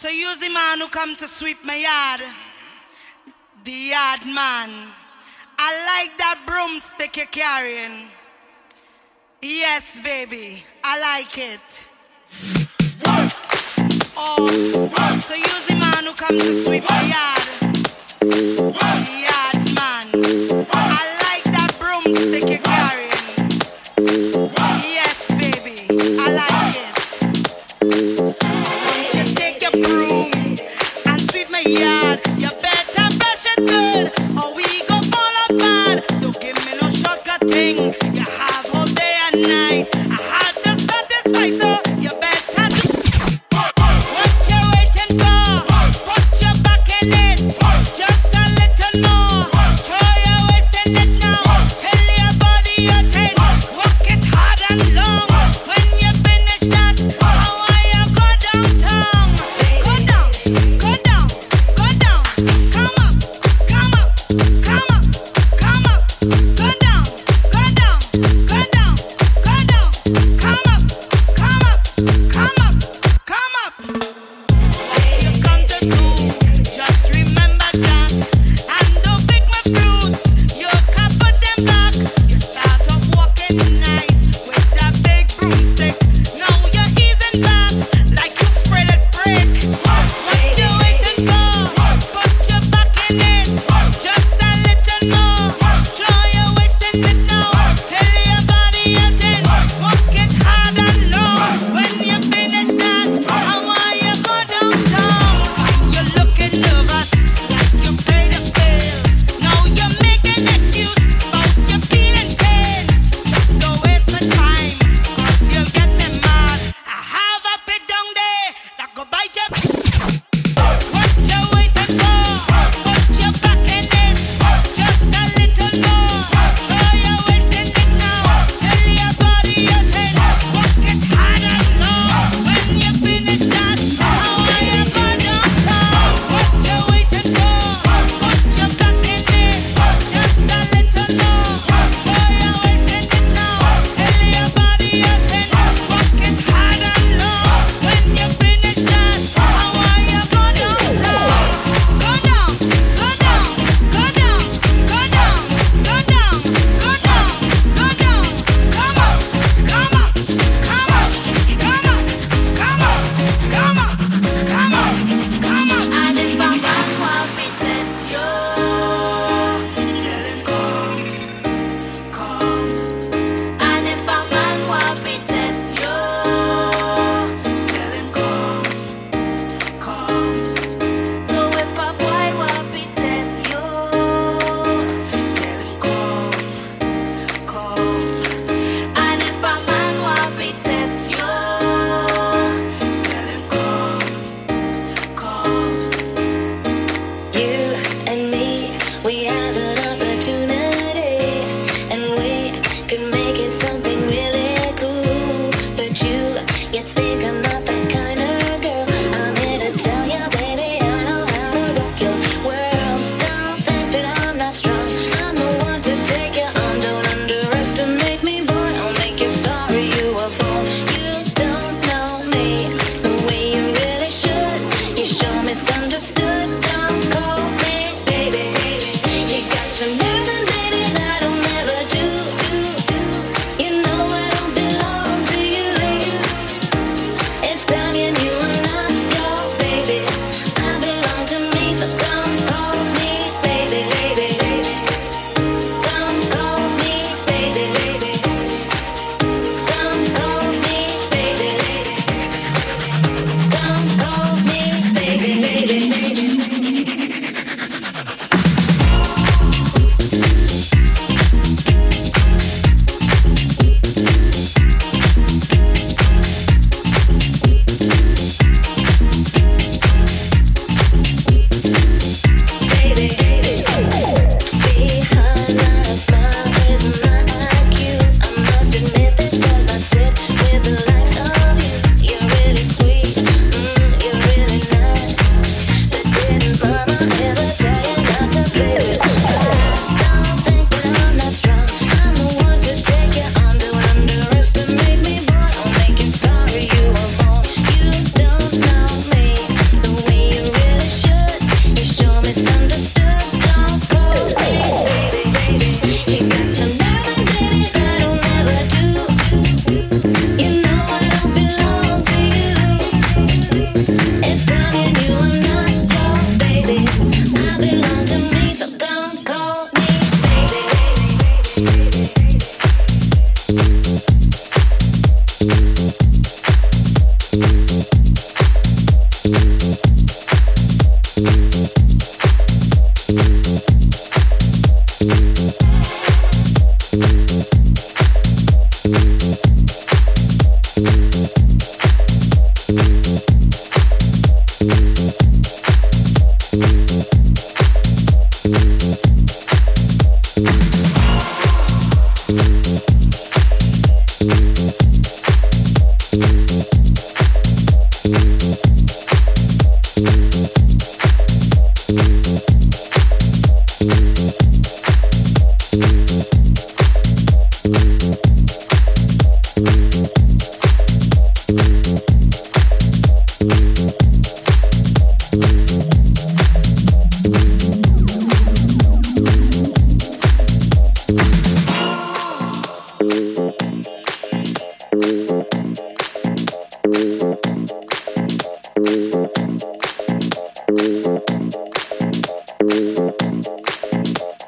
So use the man who come to sweep my yard. The yard man. I like that broomstick you're carrying. Yes, baby. I like it. Oh, so use the man who come to sweep my yard. Thing.